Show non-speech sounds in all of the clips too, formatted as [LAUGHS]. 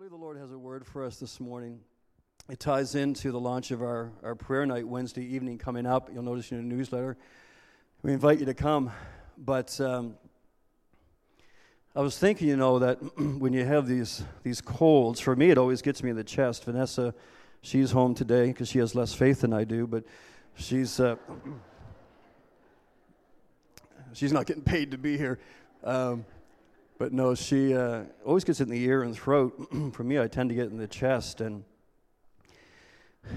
believe the Lord has a word for us this morning. It ties into the launch of our, our prayer night Wednesday evening coming up. You'll notice in the newsletter. We invite you to come. But um, I was thinking, you know, that [CLEARS THROAT] when you have these, these colds, for me, it always gets me in the chest. Vanessa, she's home today because she has less faith than I do, but she's, uh, [CLEARS THROAT] she's not getting paid to be here. Um, but no, she uh, always gets it in the ear and throat. [CLEARS THROAT] For me, I tend to get it in the chest. And,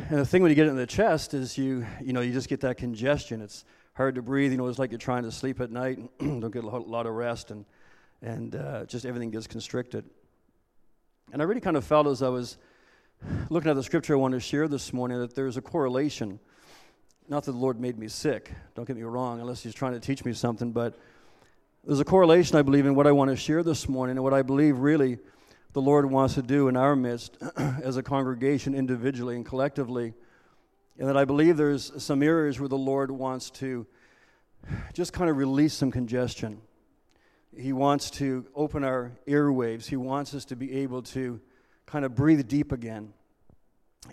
and the thing when you get it in the chest is you, you know, you just get that congestion. It's hard to breathe. You know, it's like you're trying to sleep at night and [CLEARS THROAT] don't get a lot of rest. And, and uh, just everything gets constricted. And I really kind of felt as I was looking at the scripture I want to share this morning that there's a correlation. Not that the Lord made me sick, don't get me wrong, unless He's trying to teach me something, but there's a correlation, I believe, in what I want to share this morning and what I believe really the Lord wants to do in our midst [CLEARS THROAT] as a congregation, individually and collectively. And that I believe there's some areas where the Lord wants to just kind of release some congestion. He wants to open our airwaves. He wants us to be able to kind of breathe deep again.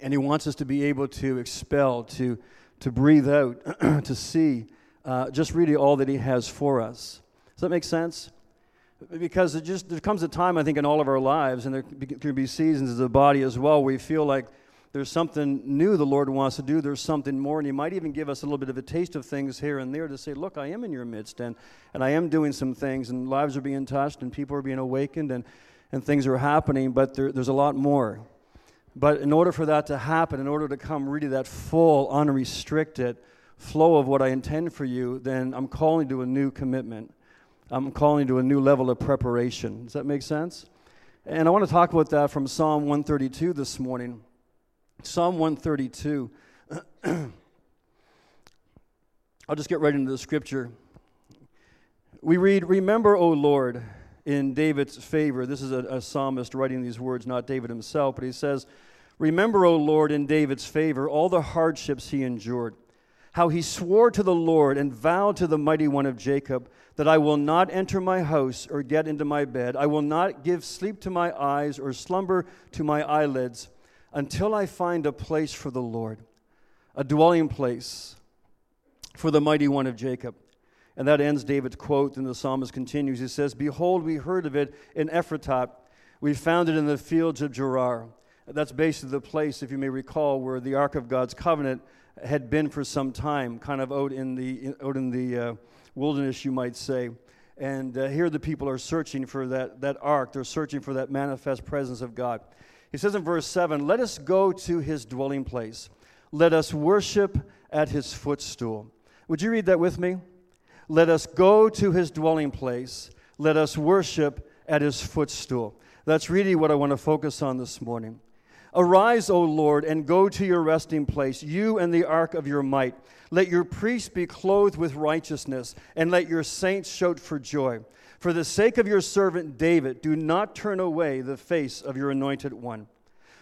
And He wants us to be able to expel, to, to breathe out, [CLEARS THROAT] to see uh, just really all that He has for us. Does that make sense? Because it just there comes a time I think in all of our lives, and there can be seasons as a body as well, we feel like there's something new the Lord wants to do. There's something more, and He might even give us a little bit of a taste of things here and there to say, "Look, I am in your midst, and and I am doing some things, and lives are being touched, and people are being awakened, and and things are happening. But there, there's a lot more. But in order for that to happen, in order to come really that full, unrestricted flow of what I intend for you, then I'm calling to a new commitment. I'm calling to a new level of preparation. Does that make sense? And I want to talk about that from Psalm 132 this morning. Psalm 132. [CLEARS THROAT] I'll just get right into the scripture. We read, Remember, O Lord, in David's favor. This is a, a, psalmist writing these words, not David himself, but he says, Remember, O Lord, in David's favor, all the hardships he endured, how he swore to the Lord and vowed to the mighty one of Jacob that I will not enter my house or get into my bed. I will not give sleep to my eyes or slumber to my eyelids until I find a place for the Lord, a dwelling place for the mighty one of Jacob. And that ends David's quote, and the psalmist continues. He says, Behold, we heard of it in Ephratah. We found it in the fields of Gerar. That's basically the place, if you may recall, where the Ark of God's covenant had been for some time, kind of out in the, out in the uh, wilderness, you might say. And uh, here the people are searching for that, that ark. They're searching for that manifest presence of God. He says in verse 7 Let us go to his dwelling place. Let us worship at his footstool. Would you read that with me? Let us go to his dwelling place. Let us worship at his footstool. That's really what I want to focus on this morning. Arise, O Lord, and go to your resting place, you and the ark of your might. Let your priests be clothed with righteousness, and let your saints shout for joy. For the sake of your servant David, do not turn away the face of your anointed one.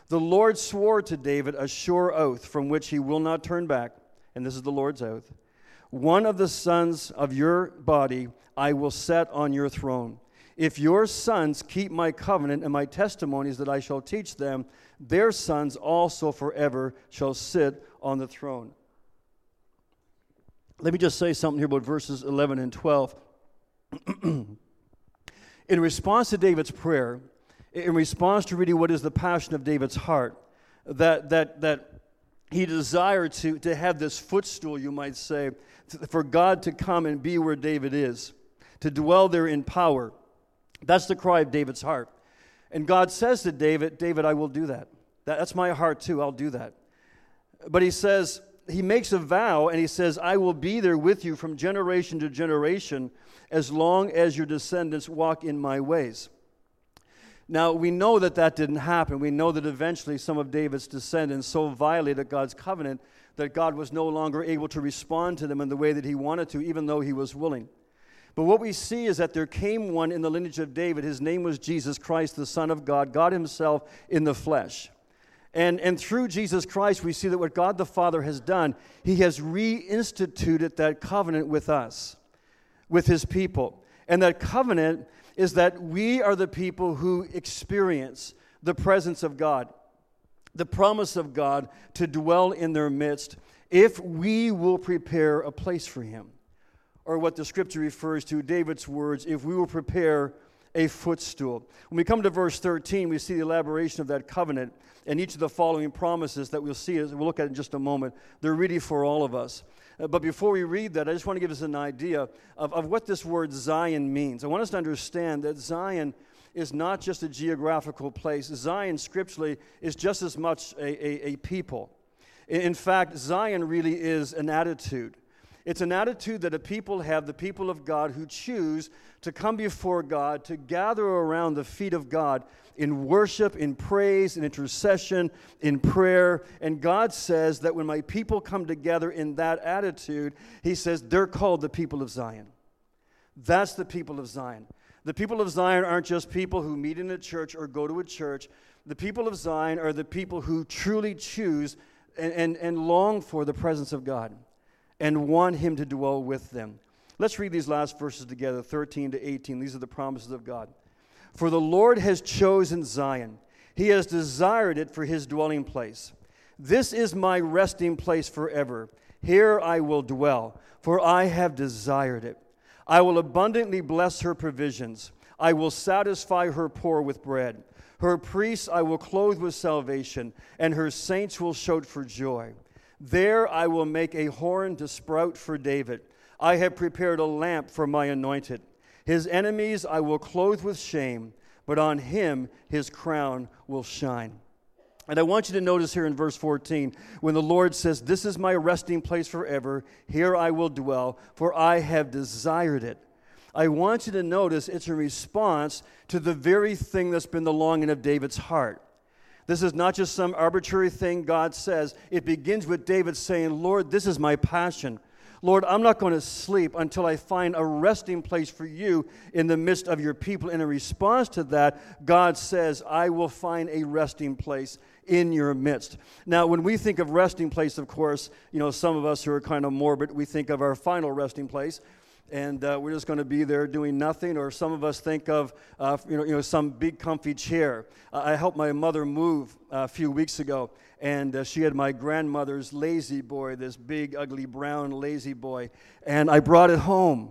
The Lord swore to David a sure oath from which he will not turn back, and this is the Lord's oath. One of the sons of your body I will set on your throne. If your sons keep my covenant and my testimonies that I shall teach them, their sons also forever shall sit on the throne. Let me just say something here about verses 11 and 12. [CLEARS THROAT] in response to David's prayer, in response to really what is the passion of David's heart, that, that, that he desired to, to have this footstool, you might say, for God to come and be where David is, to dwell there in power. That's the cry of David's heart. And God says to David, David, I will do that. that. That's my heart too. I'll do that. But he says, he makes a vow and he says, I will be there with you from generation to generation as long as your descendants walk in my ways. Now, we know that that didn't happen. We know that eventually some of David's descendants so violated God's covenant that God was no longer able to respond to them in the way that he wanted to, even though he was willing. But what we see is that there came one in the lineage of David. His name was Jesus Christ, the Son of God, God Himself in the flesh. And, and through Jesus Christ, we see that what God the Father has done, He has reinstituted that covenant with us, with His people. And that covenant is that we are the people who experience the presence of God, the promise of God to dwell in their midst if we will prepare a place for him. Or what the scripture refers to, David's words, if we will prepare a footstool. When we come to verse 13, we see the elaboration of that covenant and each of the following promises that we'll see as we'll look at in just a moment. They're really for all of us. Uh, but before we read that, I just want to give us an idea of, of what this word Zion means. I want us to understand that Zion is not just a geographical place, Zion scripturally is just as much a, a, a people. In fact, Zion really is an attitude. It's an attitude that a people have, the people of God, who choose to come before God, to gather around the feet of God in worship, in praise, in intercession, in prayer. And God says that when my people come together in that attitude, He says they're called the people of Zion. That's the people of Zion. The people of Zion aren't just people who meet in a church or go to a church. The people of Zion are the people who truly choose and, and, and long for the presence of God and want Him to dwell with them. Let's read these last verses together 13 to 18. These are the promises of God. For the Lord has chosen Zion, He has desired it for His dwelling place. This is my resting place forever. Here I will dwell, for I have desired it. I will abundantly bless her provisions. I will satisfy her poor with bread. Her priests I will clothe with salvation, and her saints will shout for joy. There I will make a horn to sprout for David. I have prepared a lamp for my anointed. His enemies I will clothe with shame, but on him his crown will shine. And I want you to notice here in verse 14, when the Lord says, This is my resting place forever, here I will dwell, for I have desired it. I want you to notice it's a response to the very thing that's been the longing of David's heart. This is not just some arbitrary thing God says. It begins with David saying, Lord, this is my passion. Lord, I'm not going to sleep until I find a resting place for you in the midst of your people. In response to that, God says, I will find a resting place in your midst. Now, when we think of resting place, of course, you know, some of us who are kind of morbid, we think of our final resting place, and uh, we're just going to be there doing nothing. Or some of us think of uh, you, know, you know, some big comfy chair. Uh, I helped my mother move uh, a few weeks ago, and uh, she had my grandmother's La-Z-Boy, this big, ugly brown La-Z-Boy, and I brought it home.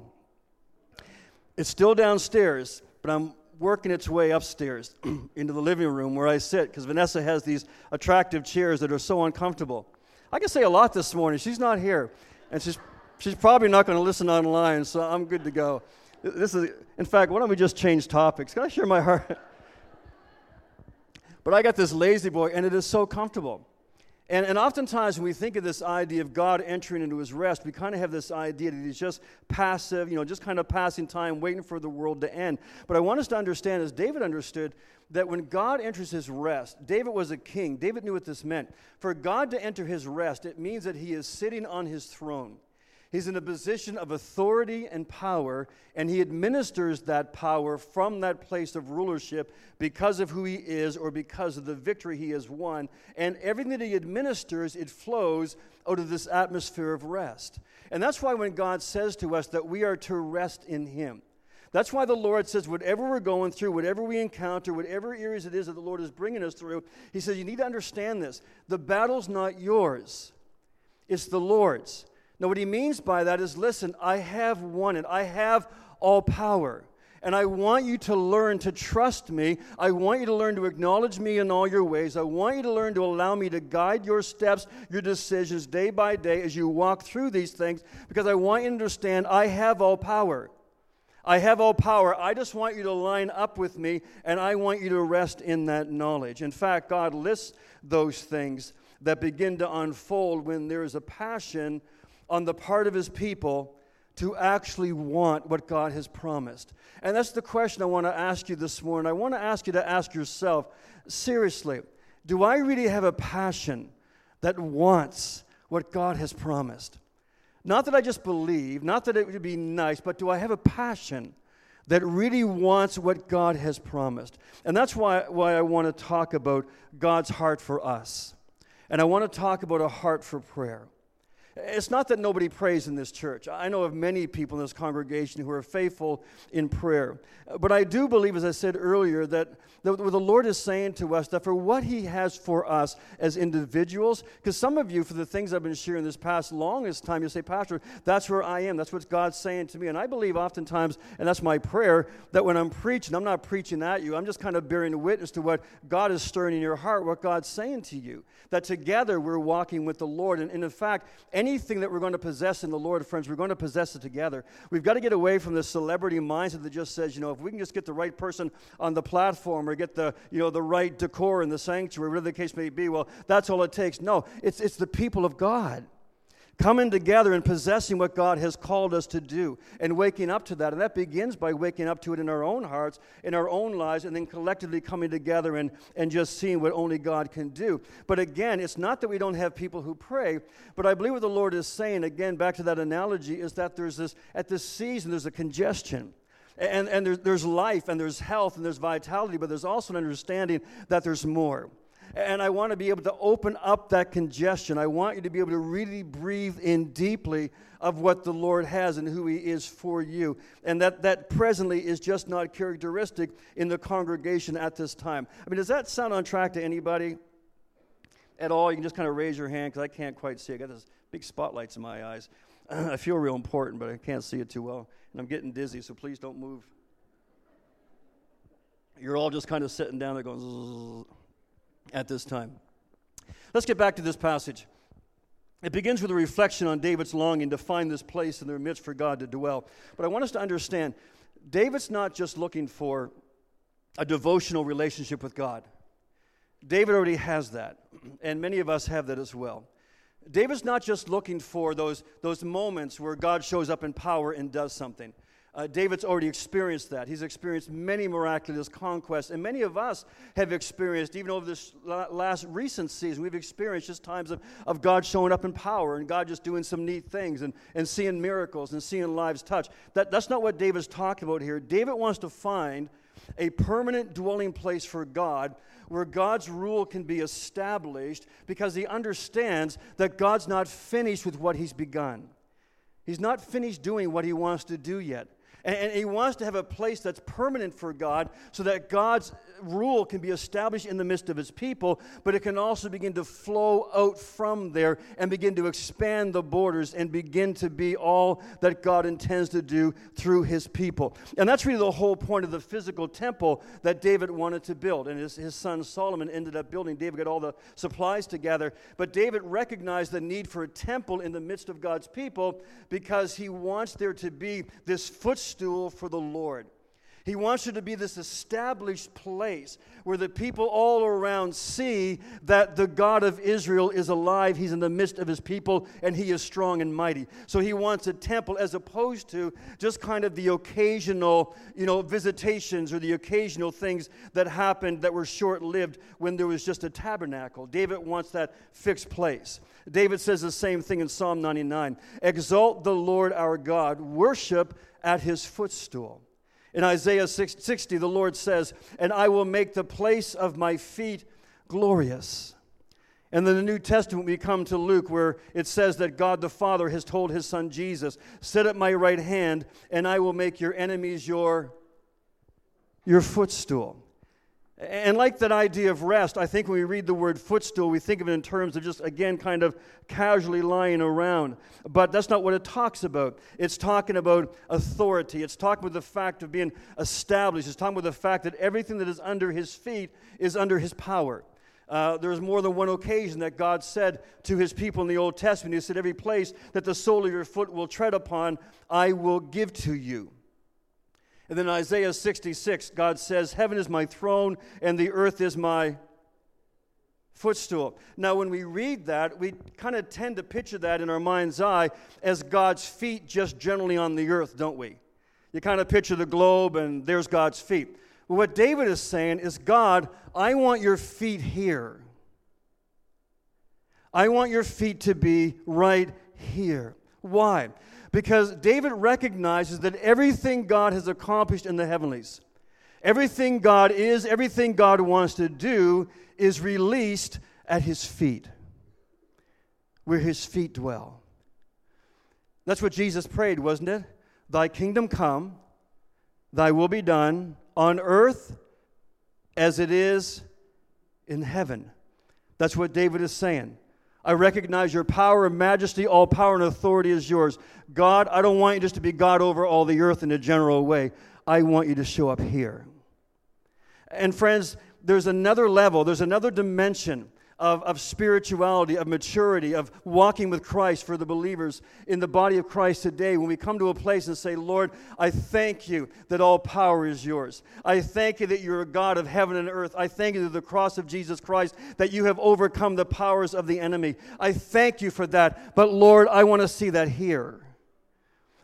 It's still downstairs, but I'm working its way upstairs [CLEARS THROAT] into the living room where I sit because Vanessa has these attractive chairs that are so uncomfortable. I can say a lot this morning. She's not here, and she's she's probably not going to listen online, so I'm good to go. This is, in fact, why don't we just change topics? Can I share my [LAUGHS] heart? but I got this La-Z-Boy, and it is so comfortable. And, and oftentimes, when we think of this idea of God entering into his rest, we kind of have this idea that he's just passive, you know, just kind of passing time, waiting for the world to end. But I want us to understand, as David understood, that when God enters his rest, David was a king. David knew what this meant. For God to enter his rest, it means that he is sitting on his throne. He's in a position of authority and power, and he administers that power from that place of rulership because of who he is or because of the victory he has won. And everything that he administers, it flows out of this atmosphere of rest. And that's why when God says to us that we are to rest in him, that's why the Lord says, whatever we're going through, whatever we encounter, whatever areas it is that the Lord is bringing us through, He says, you need to understand this. The battle's not yours, it's the Lord's. Now, what he means by that is listen, I have won it, I have all power. And I want you to learn to trust me. I want you to learn to acknowledge me in all your ways. I want you to learn to allow me to guide your steps, your decisions day by day as you walk through these things, because I want you to understand I have all power. I have all power. I just want you to line up with me, and I want you to rest in that knowledge. In fact, God lists those things that begin to unfold when there is a passion on the part of his people to actually want what God has promised. And that's the question I want to ask you this morning. I want to ask you to ask yourself seriously, do I really have a passion that wants what God has promised? Not that I just believe, not that it would be nice, but do I have a passion that really wants what God has promised? And that's why, why I want to talk about God's heart for us. And I want to talk about a heart for prayer. It's not that nobody prays in this church. I know of many people in this congregation who are faithful in prayer. But I do believe, as I said earlier, that the, the Lord is saying to us that for what He has for us as individuals, because some of you, for the things I've been sharing this past longest time, you say, Pastor, that's where I am. That's what God's saying to me. And I believe oftentimes, and that's my prayer, that when I'm preaching, I'm not preaching at you. I'm just kind of bearing witness to what God is stirring in your heart, what God's saying to you. That together we're walking with the Lord. And, and in fact, anything that we're going to possess in the Lord, friends, we're going to possess it together. We've got to get away from the celebrity mindset that just says, you know, if we can just get the right person on the platform or get the, you know, the right decor in the sanctuary, whatever the case may be, well, that's all it takes. No, it's, it's the people of God coming together and possessing what God has called us to do and waking up to that. And that begins by waking up to it in our own hearts, in our own lives, and then collectively coming together and, and just seeing what only God can do. But again, it's not that we don't have people who pray, but I believe what the Lord is saying, again, back to that analogy, is that there's this, at this season, there's a congestion. And, and there's, there's life and there's health and there's vitality, but there's also an understanding that there's more. And I want to be able to open up that congestion. I want you to be able to really breathe in deeply of what the Lord has and who He is for you. And that, that presently is just not characteristic in the congregation at this time. I mean, does that sound on track to anybody at all? You can just kind of raise your hand because I can't quite see. I got this big spotlights in my eyes. [CLEARS THROAT] I feel real important, but I can't see it too well. And I'm getting dizzy, so please don't move. You're all just kind of sitting down there going, at this time. Let's get back to this passage. It begins with a reflection on David's longing to find this place in their midst for God to dwell. But I want us to understand David's not just looking for a devotional relationship with God. David already has that, and many of us have that as well. David's not just looking for those, those moments where God shows up in power and does something. Uh, David's already experienced that. He's experienced many miraculous conquests, and many of us have experienced, even over this last recent season, we've experienced just times of, of God showing up in power and God just doing some neat things and, and seeing miracles and seeing lives touch. That, that's not what David's talking about here. David wants to find a permanent dwelling place for God where God's rule can be established because he understands that God's not finished with what he's begun. He's not finished doing what he wants to do yet. And, he wants to have a place that's permanent for God so that God's rule can be established in the midst of his people, but it can also begin to flow out from there and begin to expand the borders and begin to be all that God intends to do through his people. And that's really the whole point of the physical temple that David wanted to build. And his, his son Solomon ended up building. David got all the supplies together. But David recognized the need for a temple in the midst of God's people because he wants there to be this footstool footstool for the Lord. He wants you to be this established place where the people all around see that the God of Israel is alive. He's in the midst of his people and he is strong and mighty. So he wants a temple as opposed to just kind of the occasional, you know, visitations or the occasional things that happened that were short lived when there was just a tabernacle. David wants that fixed place. David says the same thing in Psalm 99 Exalt the Lord our God, worship at his footstool. In Isaiah 60, the Lord says, And I will make the place of my feet glorious. And then the New Testament, we come to Luke, where it says that God the Father has told his son Jesus, Sit at my right hand, and I will make your enemies your, your footstool. And like that idea of rest, I think when we read the word footstool, we think of it in terms of just, again, kind of casually lying around. But that's not what it talks about. It's talking about authority. It's talking about the fact of being established. It's talking about the fact that everything that is under his feet is under his power. Uh, more than one occasion that God said to his people in the Old Testament, He said, Every place that the sole of your foot will tread upon, I will give to you. And then Isaiah 66, God says, Heaven is my throne and the earth is my footstool. Now, when we read that, we kind of tend to picture that in our mind's eye as God's feet just generally on the earth, don't we? You kind of picture the globe and there's God's feet. Well, what David is saying is, God, I want your feet here. I want your feet to be right here. Why? Because David recognizes that everything God has accomplished in the heavenlies, everything God is, everything God wants to do, is released at his feet, where his feet dwell. That's what Jesus prayed, wasn't it? Thy kingdom come, thy will be done on earth as it is in heaven. That's what David is saying. I recognize your power and majesty, all power and authority is yours. God, I don't want you just to be God over all the earth in a general way. I want you to show up here. And friends, there's another level, there's another dimension of, of spirituality, of maturity, of walking with Christ for the believers in the body of Christ today when we come to a place and say, Lord, I thank you that all power is yours. I thank you that you're a God of heaven and earth. I thank you that the cross of Jesus Christ, that you have overcome the powers of the enemy. I thank you for that. But Lord, I want to see that here.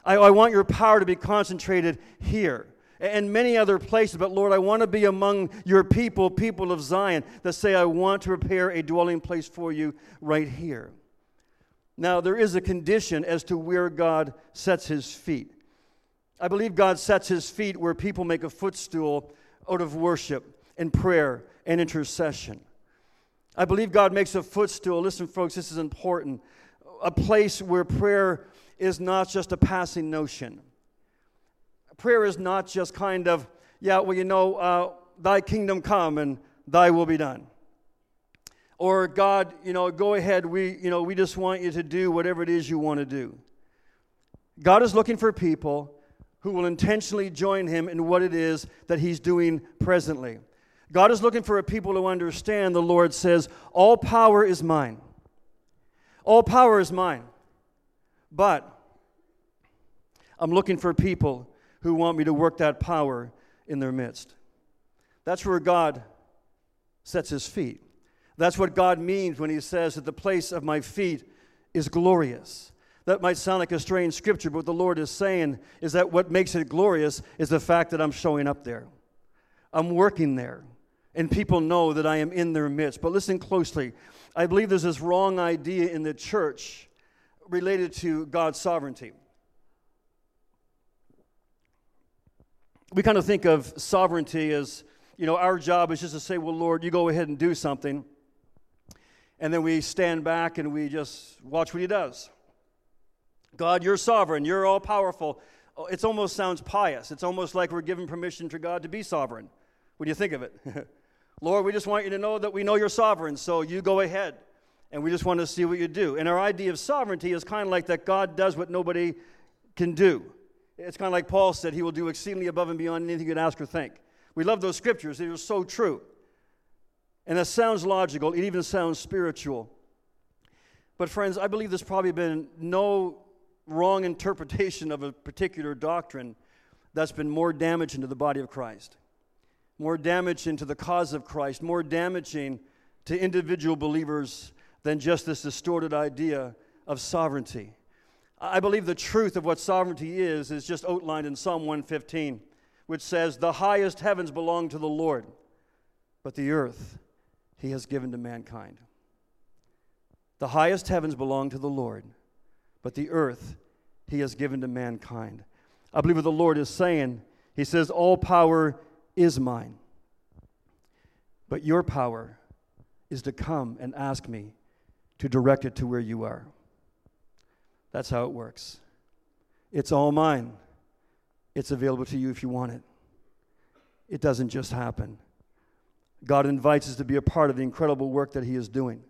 I, I want your power to be concentrated here and many other places. But Lord, I want to be among your people, people of Zion, that say, I want to prepare a dwelling place for you right here. Now, there is a condition as to where God sets his feet. I believe God sets his feet where people make a footstool out of worship and prayer and intercession. I believe God makes a footstool. Listen, folks, this is important. A place where prayer is not just a passing notion prayer is not just kind of, yeah, well, you know, uh, thy kingdom come and thy will be done. Or God, you know, go ahead, we, you know, we just want you to do whatever it is you want to do. God is looking for people who will intentionally join him in what it is that he's doing presently. God is looking for a people who understand the Lord says, All power is mine. All power is mine. But I'm looking for people who want me to work that power in their midst. That's where God sets his feet. That's what God means when he says that the place of my feet is glorious. That might sound like a strange scripture, but what the Lord is saying is that what makes it glorious is the fact that I'm showing up there. I'm working there, and people know that I am in their midst. But listen closely. I believe there's this wrong idea in the church related to God's sovereignty. We kind of think of sovereignty as, you know, our job is just to say, well, Lord, you go ahead and do something. And then we stand back and we just watch what he does. God, you're sovereign, you're all powerful. Oh, it almost sounds pious. It's almost like we're giving permission to God to be sovereign. Do you think of it? [LAUGHS] Lord, we just want you to know that we know you're sovereign, so you go ahead. And we just want to see what you do. And our idea of sovereignty is kind of like that God does what nobody can do. It's kind of like Paul said, He will do exceedingly above and beyond anything you could ask or think. We love those scriptures, they are so true. And that sounds logical, it even sounds spiritual. But, friends, I believe there's probably been no wrong interpretation of a particular doctrine that's been more damaging to the body of Christ, more damaging to the cause of Christ, more damaging to individual believers than just this distorted idea of sovereignty. I believe the truth of what sovereignty is is just outlined in Psalm 115, which says, The highest heavens belong to the Lord, but the earth he has given to mankind. The highest heavens belong to the Lord, but the earth he has given to mankind. I believe what the Lord is saying. He says, All power is mine, but your power is to come and ask me to direct it to where you are. That's how it works. It's all mine. It's available to you if you want it. It doesn't just happen. God invites us to be a part of the incredible work that He is doing.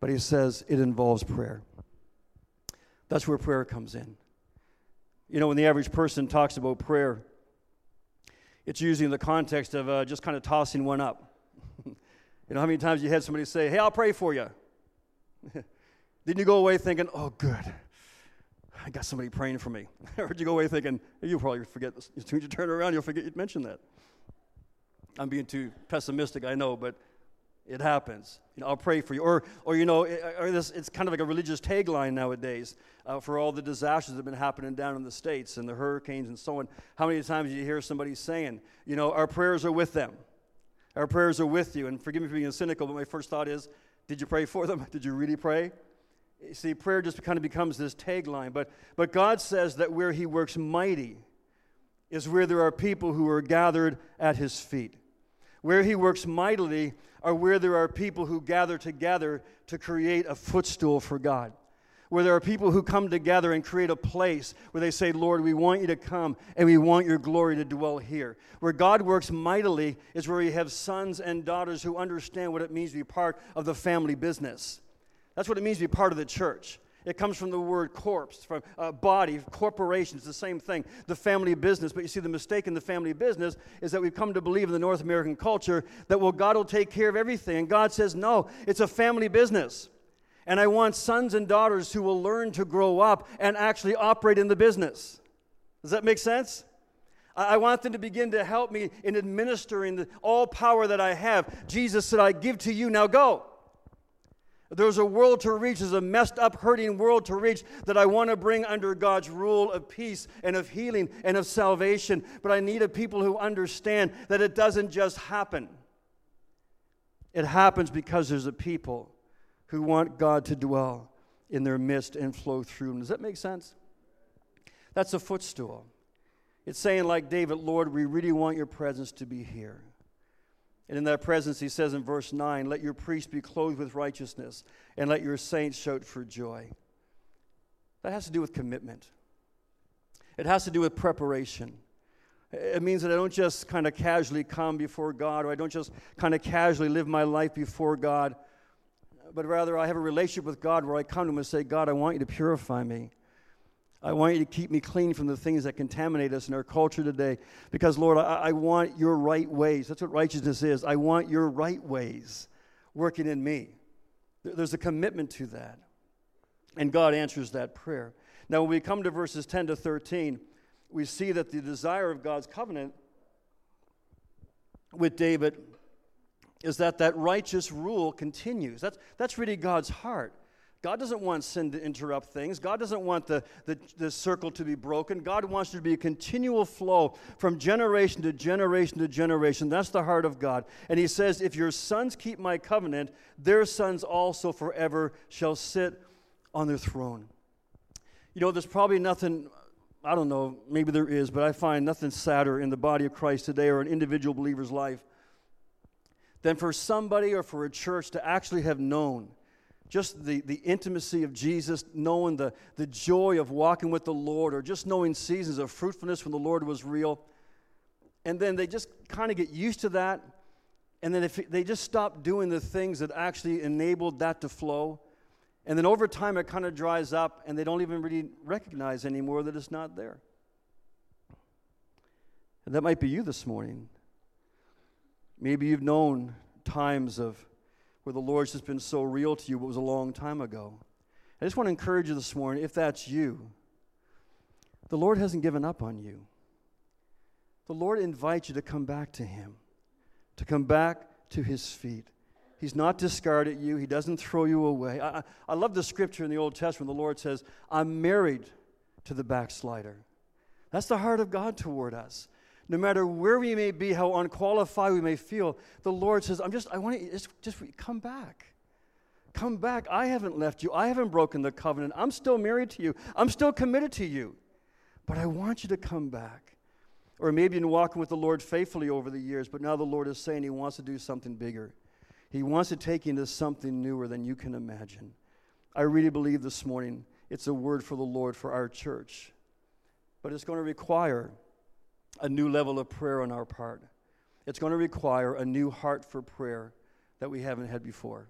But He says it involves prayer. That's where prayer comes in. You know, when the average person talks about prayer, it's usually in the context of uh, just kind of tossing one up. [LAUGHS] you know, how many times you had somebody say, Hey, I'll pray for you? [LAUGHS] Didn't you go away thinking, oh, good, I got somebody praying for me? [LAUGHS] or did you go away thinking, you'll probably forget. As soon as you turn around, you'll forget you'd mentioned that. I'm being too pessimistic, I know, but it happens. You know, I'll pray for you. Or, or you know, or this, it's kind of like a religious tagline nowadays uh, for all the disasters that have been happening down in the States and the hurricanes and so on. How many times do you hear somebody saying, you know, our prayers are with them? Our prayers are with you. And forgive me for being cynical, but my first thought is, did you pray for them? [LAUGHS] Did you really pray? See, prayer just kind of becomes this tagline. But, but God says that where He works mighty is where there are people who are gathered at His feet. Where He works mightily are where there are people who gather together to create a footstool for God. where there are people who come together and create a place where they say, Lord, we want you to come and we want your glory to dwell here. Where God works mightily is where you have sons and daughters who understand what it means to be part of the family business. That's what it means to be part of the church. It comes from the word corpse, from uh, body, corporation. It's the same thing, the family business. But you see, the mistake in the family business is that we've come to believe in the North American culture that, well, God will take care of everything. And God says, no, it's a family business. And I want sons and daughters who will learn to grow up and actually operate in the business. Does that make sense? I want them to begin to help me in administering the, all power that I have. Jesus said, I give to you, now go. There's a world to reach, there's a messed up, hurting world to reach that I want to bring under God's rule of peace and of healing and of salvation. But I need a people who understand that it doesn't just happen. It happens because there's a people who want God to dwell in their midst and flow through them. Does that make sense? That's a footstool. It's saying, like David, Lord, we really want your presence to be here. And in that presence, he says in verse 9, Let your priests be clothed with righteousness, and let your saints shout for joy. That has to do with commitment, it has to do with preparation. It means that I don't just kind of casually come before God, or I don't just kind of casually live my life before God, but rather I have a relationship with God where I come to Him and say, God, I want you to purify me. I want you to keep me clean from the things that contaminate us in our culture today. Because, Lord, I, I, want your right ways. That's what righteousness is. I want your right ways working in me. There's a commitment to that. And God answers that prayer. Now, when we come to verses 10 to 13, we see that the desire of God's covenant with David is that that righteous rule continues. That's, that's really God's heart. God doesn't want sin to interrupt things. God doesn't want the, the, the, circle to be broken. God wants there to be a continual flow from generation to generation to generation. That's the heart of God. And He says, If your sons keep my covenant, their sons also forever shall sit on their throne. You know, there's probably nothing, I don't know, maybe there is, but I find nothing sadder in the body of Christ today or an individual believer's life than for somebody or for a church to actually have known just the, the intimacy of Jesus, knowing the, the joy of walking with the Lord, or just knowing seasons of fruitfulness when the Lord was real. And then they just kind of get used to that. And then if they just stop doing the things that actually enabled that to flow, and then over time it kind of dries up, and they don't even really recognize anymore that it's not there. And that might be you this morning. Maybe you've known times of where the Lord's just been so real to you, but was a long time ago. I just want to encourage you this morning, if that's you, the Lord hasn't given up on you. The Lord invites you to come back to Him, to come back to His feet. He's not discarded you, He doesn't throw you away. I, I love the scripture in the Old Testament. The Lord says, I'm married to the backslider. That's the heart of God toward us no matter where we may be, how unqualified we may feel, the Lord says, I'm just, I want you, just, just come back. Come back. I haven't left you. I haven't broken the covenant. I'm still married to you. I'm still committed to you. But I want you to come back. Or maybe been walking with the Lord faithfully over the years, but now the Lord is saying He wants to do something bigger. He wants to take you into something newer than you can imagine. I really believe this morning it's a word for the Lord for our church. But it's going to require a new level of prayer on our part. It's going to require a new heart for prayer that we haven't had before.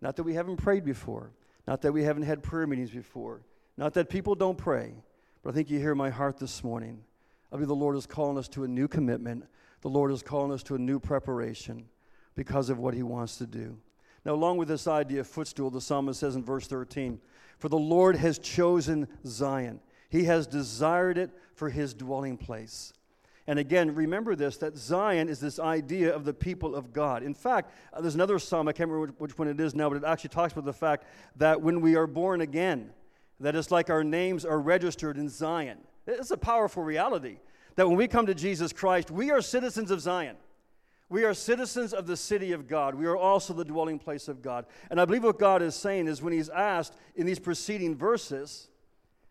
Not that we haven't prayed before, not that we haven't had prayer meetings before, not that people don't pray, but I think you hear my heart this morning. I believe the Lord is calling us to a new commitment. The Lord is calling us to a new preparation because of what He wants to do. Now, along with this idea of footstool, the psalmist says in verse 13, For the Lord has chosen Zion, He has desired it for His dwelling place. And again, remember this that Zion is this idea of the people of God. In fact, uh, there's another psalm, I can't remember which one it is now, but it actually talks about the fact that when we are born again, that it's like our names are registered in Zion. It's a powerful reality that when we come to Jesus Christ, we are citizens of Zion. We are citizens of the city of God. We are also the dwelling place of God. And I believe what God is saying is when He's asked in these preceding verses,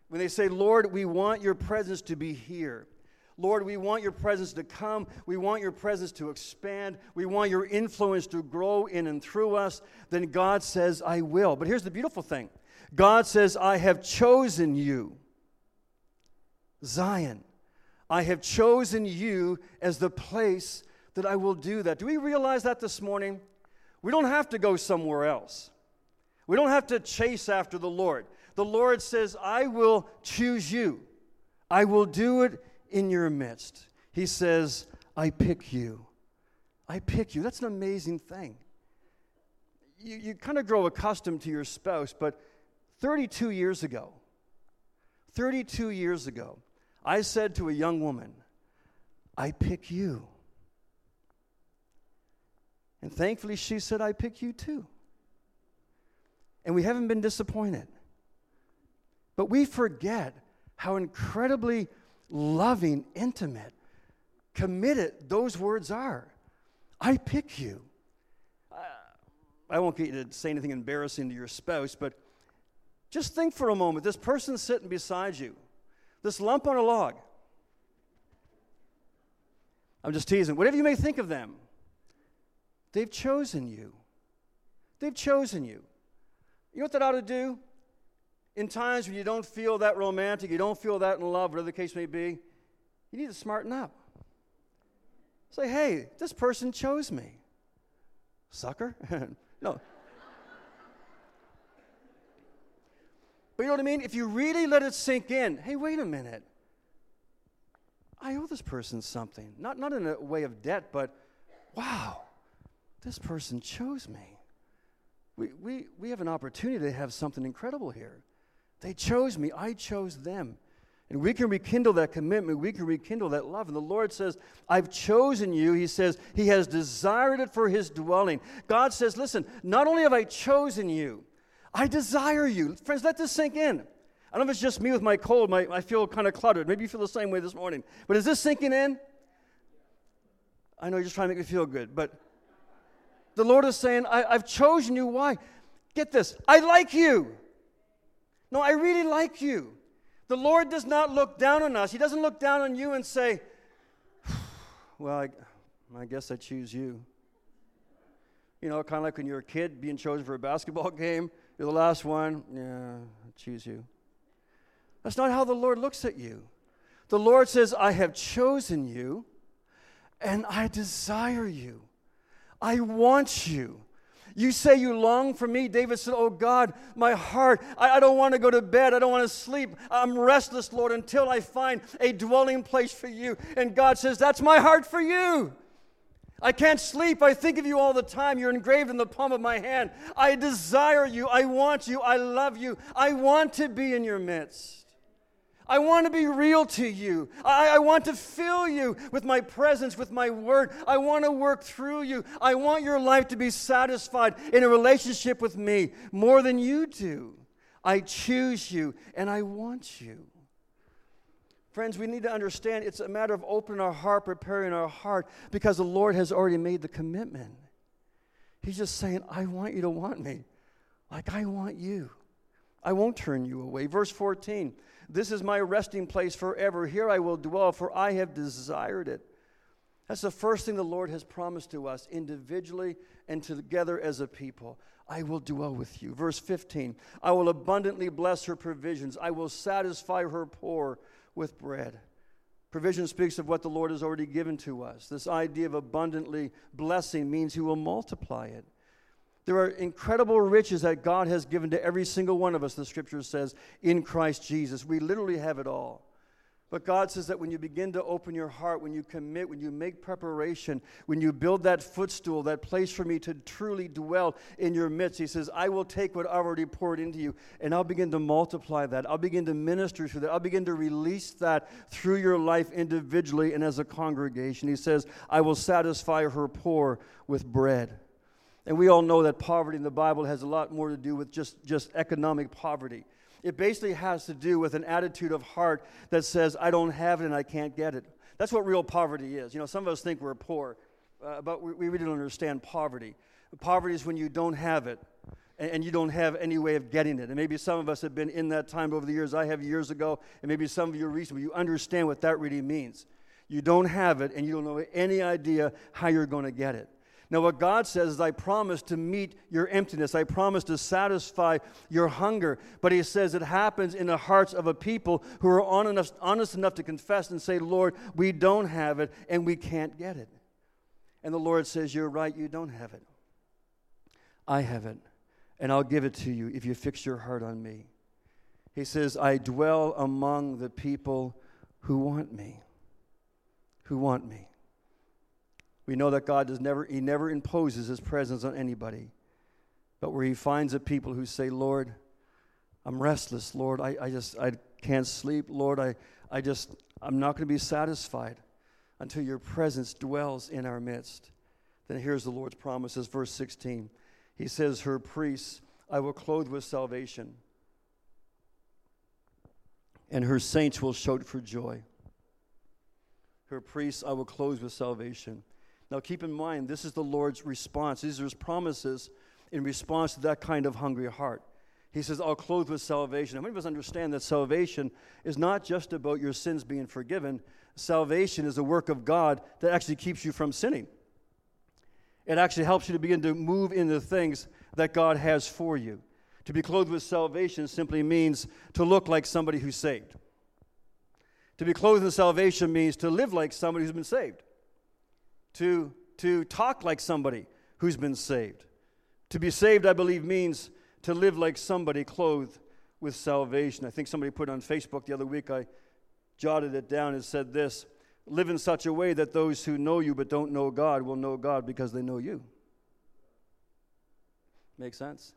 when they say, Lord, we want your presence to be here. Lord, we want your presence to come. We want your presence to expand. We want your influence to grow in and through us. Then God says, I will. But here's the beautiful thing God says, I have chosen you. Zion, I have chosen you as the place that I will do that. Do we realize that this morning? We don't have to go somewhere else. We don't have to chase after the Lord. The Lord says, I will choose you. I will do it in your midst. He says, I pick you. I pick you. That's an amazing thing. You, you kind of grow accustomed to your spouse, but 32 years ago, 32 years ago, I said to a young woman, I pick you. And thankfully, she said, I pick you too. And we haven't been disappointed. But we forget how incredibly loving, intimate, committed those words are. I pick you. I won't get you to say anything embarrassing to your spouse, but just think for a moment this person sitting beside you, this lump on a log. I'm just teasing. Whatever you may think of them, they've chosen you. They've chosen you. You know what that ought to do? In times when you don't feel that romantic, you don't feel that in love, whatever the case may be, you need to smarten up. Say, hey, this person chose me. Sucker? [LAUGHS] no. But you know what I mean? If you really let it sink in, hey, wait a minute. I owe this person something. Not, not in a way of debt, but wow, this person chose me. We, we, we have an opportunity to have something incredible here. They chose me, I chose them. And we can rekindle that commitment. We can rekindle that love. And the Lord says, I've chosen you. He says, He has desired it for His dwelling. God says, Listen, not only have I chosen you, I desire you. Friends, let this sink in. I don't know if it's just me with my cold. My, I feel kind of cluttered. Maybe you feel the same way this morning. But is this sinking in? I know you're just trying to make me feel good. But the Lord is saying, I, I've chosen you. Why? Get this. I like you. No, I really like you. The Lord does not look down on us. He doesn't look down on you and say, [SIGHS] Well, I, I guess I choose you. You know, kind of like when you're a kid being chosen for a basketball [LAUGHS] game, you're the last one. Yeah, I choose you. That's not how the Lord looks at you. The Lord says, I have chosen you and I desire you. I want you. You say you long for me. David said, Oh God, my heart, I, I don't want to go to bed. I don't want to sleep. I'm restless, Lord, until I find a dwelling place for you. And God says, That's my heart for you. I can't sleep. I think of you all the time. You're engraved in the palm of my hand. I desire you. I want you. I love you. I want to be in your midst. I want to be real to you. I, I, want to fill you with my presence, with my word. I want to work through you. I want your life to be satisfied in a relationship with me more than you do. I choose you and I want you. Friends, we need to understand it's a matter of opening our heart, preparing our heart, because the Lord has already made the commitment. He's just saying, I want you to want me like I want you. I won't turn you away. Verse 14 this is my resting place forever. Here I will dwell, for I have desired it. That's the first thing the Lord has promised to us individually and together as a people. I will dwell with you. Verse 15 I will abundantly bless her provisions, I will satisfy her poor with bread. Provision speaks of what the Lord has already given to us. This idea of abundantly blessing means He will multiply it. There are incredible riches that God has given to every single one of us, the scripture says, in Christ Jesus. We literally have it all. But God says that when you begin to open your heart, when you commit, when you make preparation, when you build that footstool, that place for me to truly dwell in your midst, He says, I will take what I've already poured into you and I'll begin to multiply that. I'll begin to minister through that. I'll begin to release that through your life individually and as a congregation. He says, I will satisfy her poor with bread. And we all know that poverty in the Bible has a lot more to do with just, just economic poverty. It basically has to do with an attitude of heart that says, I don't have it and I can't get it. That's what real poverty is. You know, some of us think we're poor, uh, but we, we really don't understand poverty. Poverty is when you don't have it and, you don't have any way of getting it. And maybe some of us have been in that time over the years. I have years ago, and maybe some of you are recently. You understand what that really means. You don't have it, and you don't know any idea how you're going to get it. Now, what God says is, I promise to meet your emptiness. I promise to satisfy your hunger. But He says it happens in the hearts of a people who are honest, enough to confess and say, Lord, we don't have it and we can't get it. And the Lord says, You're right, you don't have it. I have it, and I'll give it to you if you fix your heart on me. He says, I dwell among the people who want me. Who want me. We know that God does never, He never imposes His presence on anybody. But where He finds a people who say, Lord, I'm restless, Lord, I, I just I can't sleep, Lord, I, I just I'm not going to be satisfied until your presence dwells in our midst. Then here's the Lord's promises, verse 16. He says, Her priests I will clothe with salvation, and her saints will shout for joy. Her priests I will clothe with salvation. Now, keep in mind, this is the Lord's response. These are his promises in response to that kind of hungry heart. He says, I'll clothe with salvation. How many of us understand that salvation is not just about your sins being forgiven? Salvation is a work of God that actually keeps you from sinning. It actually helps you to begin to move into things that God has for you. To be clothed with salvation simply means to look like somebody who's saved. To be clothed in salvation means to live like somebody who's been saved to, to talk like somebody who's been saved. To be saved, I believe, means to live like somebody clothed with salvation. I think somebody put on Facebook the other week, I jotted it down and said this live in such a way that those who know you but don't know God will know God because they know you. Make sense?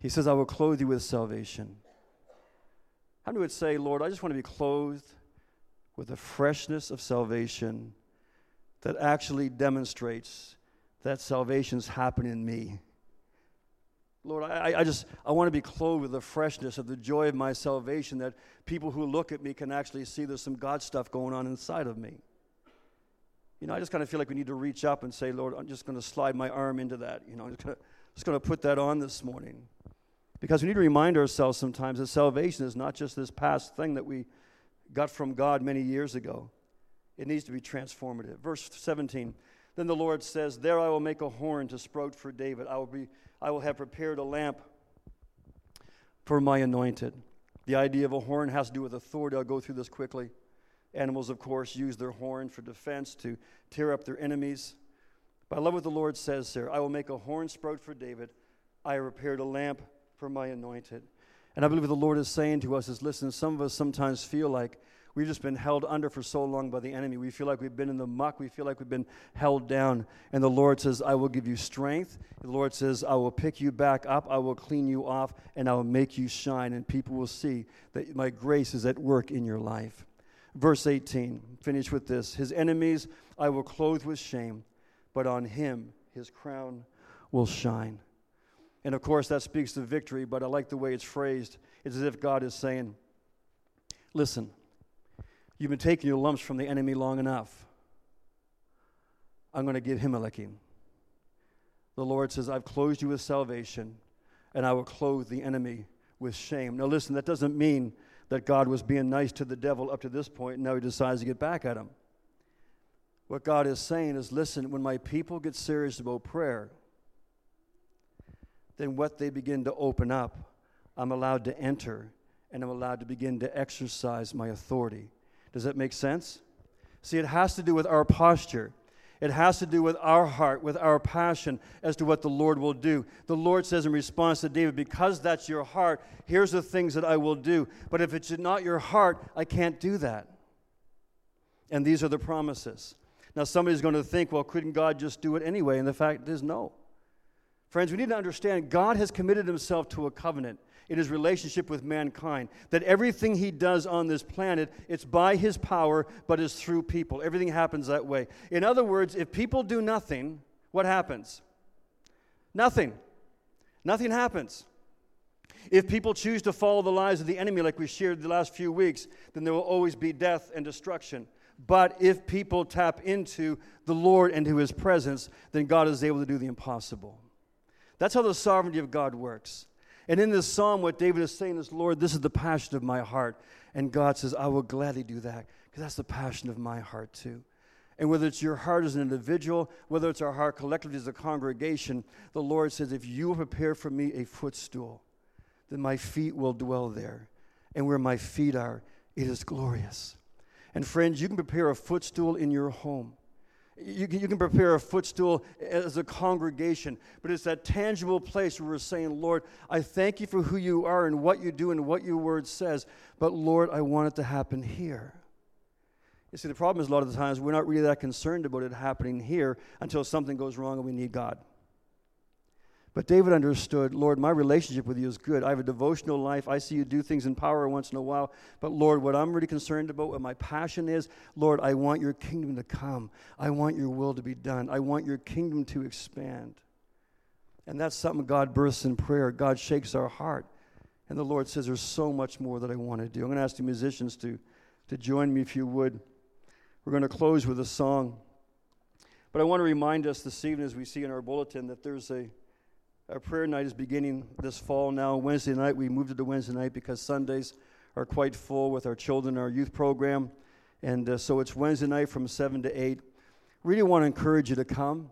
He says, I will clothe you with salvation. How do we say, Lord, I just want to be clothed with the freshness of salvation that actually demonstrates that salvation's happening in me. Lord, I, I just I want to be clothed with the freshness of the joy of my salvation that people who look at me can actually see there's some God stuff going on inside of me. You know, I just kind of feel like we need to reach up and say, Lord, I'm just going to slide my arm into that. You know, I'm just going to, just going to put that on this morning. Because we need to remind ourselves sometimes that salvation is not just this past thing that we got from God many years ago. It needs to be transformative. Verse 17 Then the Lord says, There I will make a horn to sprout for David. I will, be, I will have prepared a lamp for my anointed. The idea of a horn has to do with authority. I'll go through this quickly. Animals, of course, use their horn for defense to tear up their enemies. But I love what the Lord says there I will make a horn sprout for David. I have prepared a lamp for my anointed. And I believe what the Lord is saying to us is listen, some of us sometimes feel like We've just been held under for so long by the enemy. We feel like we've been in the muck. We feel like we've been held down. And the Lord says, I will give you strength. The Lord says, I will pick you back up. I will clean you off, and I will make you shine. And people will see that my grace is at work in your life. Verse 18, finish with this His enemies I will clothe with shame, but on him his crown will shine. And of course, that speaks to victory, but I like the way it's phrased. It's as if God is saying, Listen, You've been taking your lumps from the enemy long enough. I'm going to give him a licking. The Lord says, I've clothed you with salvation, and I will clothe the enemy with shame. Now, listen, that doesn't mean that God was being nice to the devil up to this point, and now he decides to get back at him. What God is saying is listen, when my people get serious about prayer, then what they begin to open up, I'm allowed to enter, and I'm allowed to begin to exercise my authority. Does that make sense? See, it has to do with our posture. It has to do with our heart, with our passion as to what the Lord will do. The Lord says in response to David, Because that's your heart, here's the things that I will do. But if it's not your heart, I can't do that. And these are the promises. Now, somebody's going to think, well, couldn't God just do it anyway? And the fact is, no. Friends, we need to understand God has committed himself to a covenant in his relationship with mankind. That everything he does on this planet, it's by his power, but is through people. Everything happens that way. In other words, if people do nothing, what happens? Nothing. Nothing happens. If people choose to follow the lies of the enemy, like we shared the last few weeks, then there will always be death and destruction. But if people tap into the Lord and to his presence, then God is able to do the impossible. That's how the sovereignty of God works. And in this psalm, what David is saying is, Lord, this is the passion of my heart. And God says, I will gladly do that because that's the passion of my heart too. And whether it's your heart as an individual, whether it's our heart collectively as a congregation, the Lord says, If you prepare for me a footstool, then my feet will dwell there. And where my feet are, it is glorious. And friends, you can prepare a footstool in your home. You can, you can prepare a footstool as a congregation, but it's that tangible place where we're saying, Lord, I thank you for who you are and what you do and what your word says, but Lord, I want it to happen here. You see, the problem is a lot of the times we're not really that concerned about it happening here until something goes wrong and we need God. But David understood, Lord, my relationship with you is good. I have a devotional life. I see you do things in power once in a while. But Lord, what I'm really concerned about, what my passion is, Lord, I want your kingdom to come. I want your will to be done. I want your kingdom to expand. And that's something God births in prayer. God shakes our heart. And the Lord says, There's so much more that I want to do. I'm going to ask the musicians to, to join me if you would. We're going to close with a song. But I want to remind us this evening, as we see in our bulletin, that there's a our prayer night is beginning this fall now. Wednesday night, we moved it to Wednesday night because Sundays are quite full with our children, our youth program. And uh, so it's Wednesday night from 7 to 8. Really want to encourage you to come.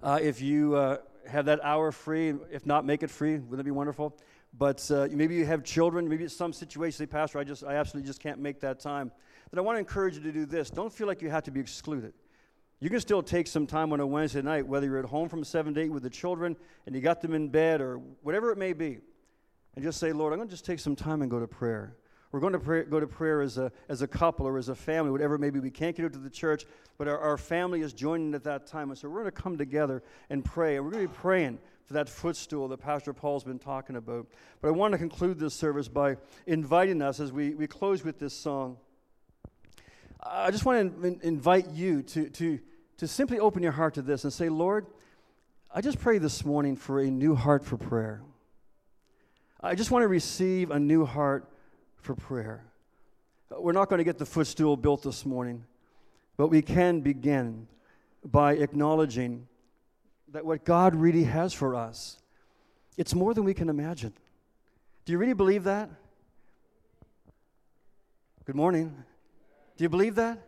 Uh, if you uh, have that hour free, if not, make it free. Wouldn't that be wonderful? But uh, maybe you have children, maybe it's some situation, say, Pastor, I, just, I absolutely just can't make that time. Then I want to encourage you to do this. Don't feel like you have to be excluded. You can still take some time on a Wednesday night, whether you're at home from 7 to 8 with the children and you got them in bed or whatever it may be, and just say, Lord, I'm going to just take some time and go to prayer. We're going to pray, go to prayer as a, as a couple or as a family, whatever it may be. We can't get into the church, but our, our family is joining at that time. And so we're going to come together and pray. And we're going to be praying for that footstool that Pastor Paul's been talking about. But I want to conclude this service by inviting us as we, we close with this song. I just want to invite you to, to, to simply open your heart to this and say, Lord, I just pray this morning for a new heart for prayer. I just want to receive a new heart for prayer. We're not going to get the footstool built this morning, but we can begin by acknowledging that what God really has for us, it's more than we can imagine. Do you really believe that? Good morning. Do you believe that?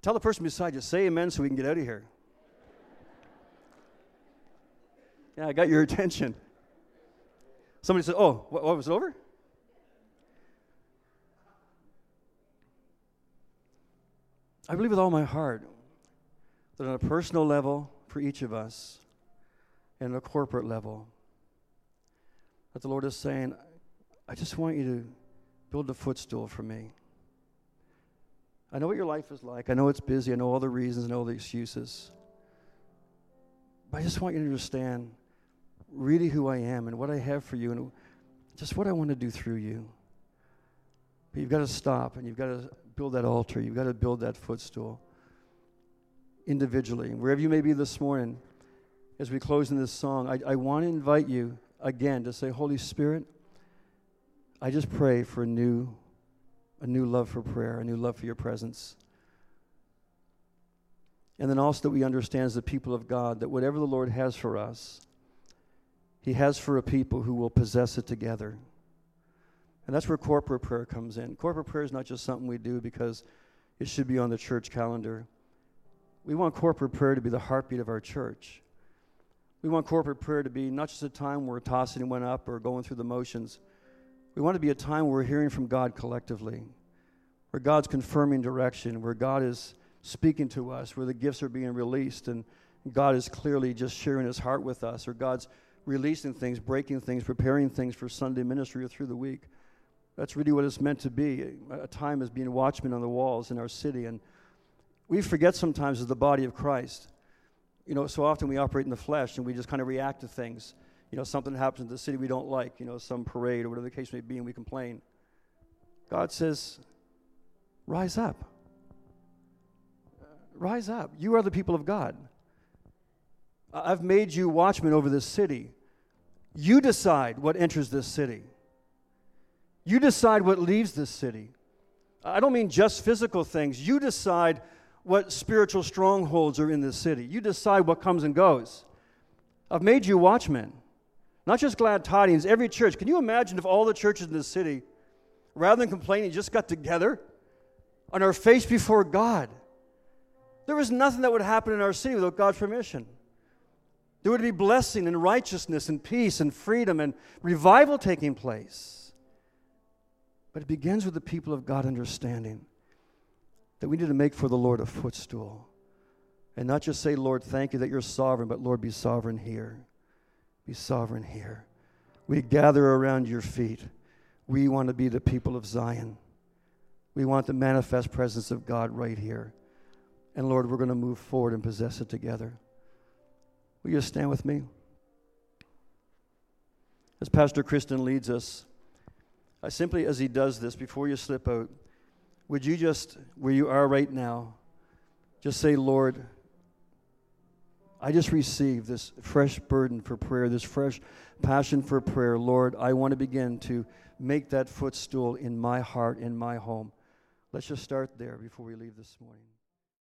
Tell the person beside you, say amen so we can get out of here. Yeah, I got your [LAUGHS] attention. Somebody said, Oh, what, what was it over? I believe with all my heart that on a personal level for each of us and a corporate level, that the Lord is saying, I just want you to build a footstool for me. I know what your life is like. I know it's busy. I know all the reasons and all the excuses. But I just want you to understand really who I am and what I have for you and just what I want to do through you. But you've got to stop and you've got to build that altar. You've got to build that footstool individually. Wherever you may be this morning, as we close in this song, I, I want to invite you again to say, Holy Spirit, I just pray for a new a new love for prayer, a new love for your presence. And then also that we understand as the people of God that whatever the Lord has for us, He has for a people who will possess it together. And that's where corporate prayer comes in. Corporate prayer is not just something we do because it should be on the church calendar. We want corporate prayer to be the heartbeat of our church. We want corporate prayer to be not just a time where we're tossing one up or going through the motions we want to be a time where we're hearing from God collectively, where God's confirming direction, where God is speaking to us, where the gifts are being released, and God is clearly just sharing his heart with us, or God's releasing things, breaking things, preparing things for Sunday ministry or through the week. That's really what it's meant to be a time as being watchmen on the walls in our city. And we forget sometimes as the body of Christ. You know, so often we operate in the flesh and we just kind of react to things you know, something happens in the city we don't like, you know, some parade or whatever the case may be, and we complain. God says, rise up. Rise up. You are the people of God. I've made you watchmen over this city. You decide what enters this city. You decide what leaves this city. I don't mean just physical things. You decide what spiritual strongholds are in this city. You decide what comes and goes. I've made you watchmen. Not just glad tidings, every church. Can you imagine if all the churches in this city, rather than complaining, just got together on our face before God. There was nothing that would happen in our city without God's permission. There would be blessing and righteousness and peace and freedom and revival taking place. But it begins with the people of God understanding that we need to make for the Lord a footstool. And not just say, Lord, thank you that you're sovereign, but Lord, be sovereign here. Be sovereign here. We gather around your feet. We want to be the people of Zion. We want the manifest presence of God right here. And Lord, we're going to move forward and possess it together. Will you stand with me? As Pastor Kristen leads us, I simply, as he does this, before you slip out, would you just, where you are right now, just say, Lord, I just received this fresh burden for prayer, this fresh passion for prayer. Lord, I want to begin to make that footstool in my heart, in my home. Let's just start there before we leave this morning.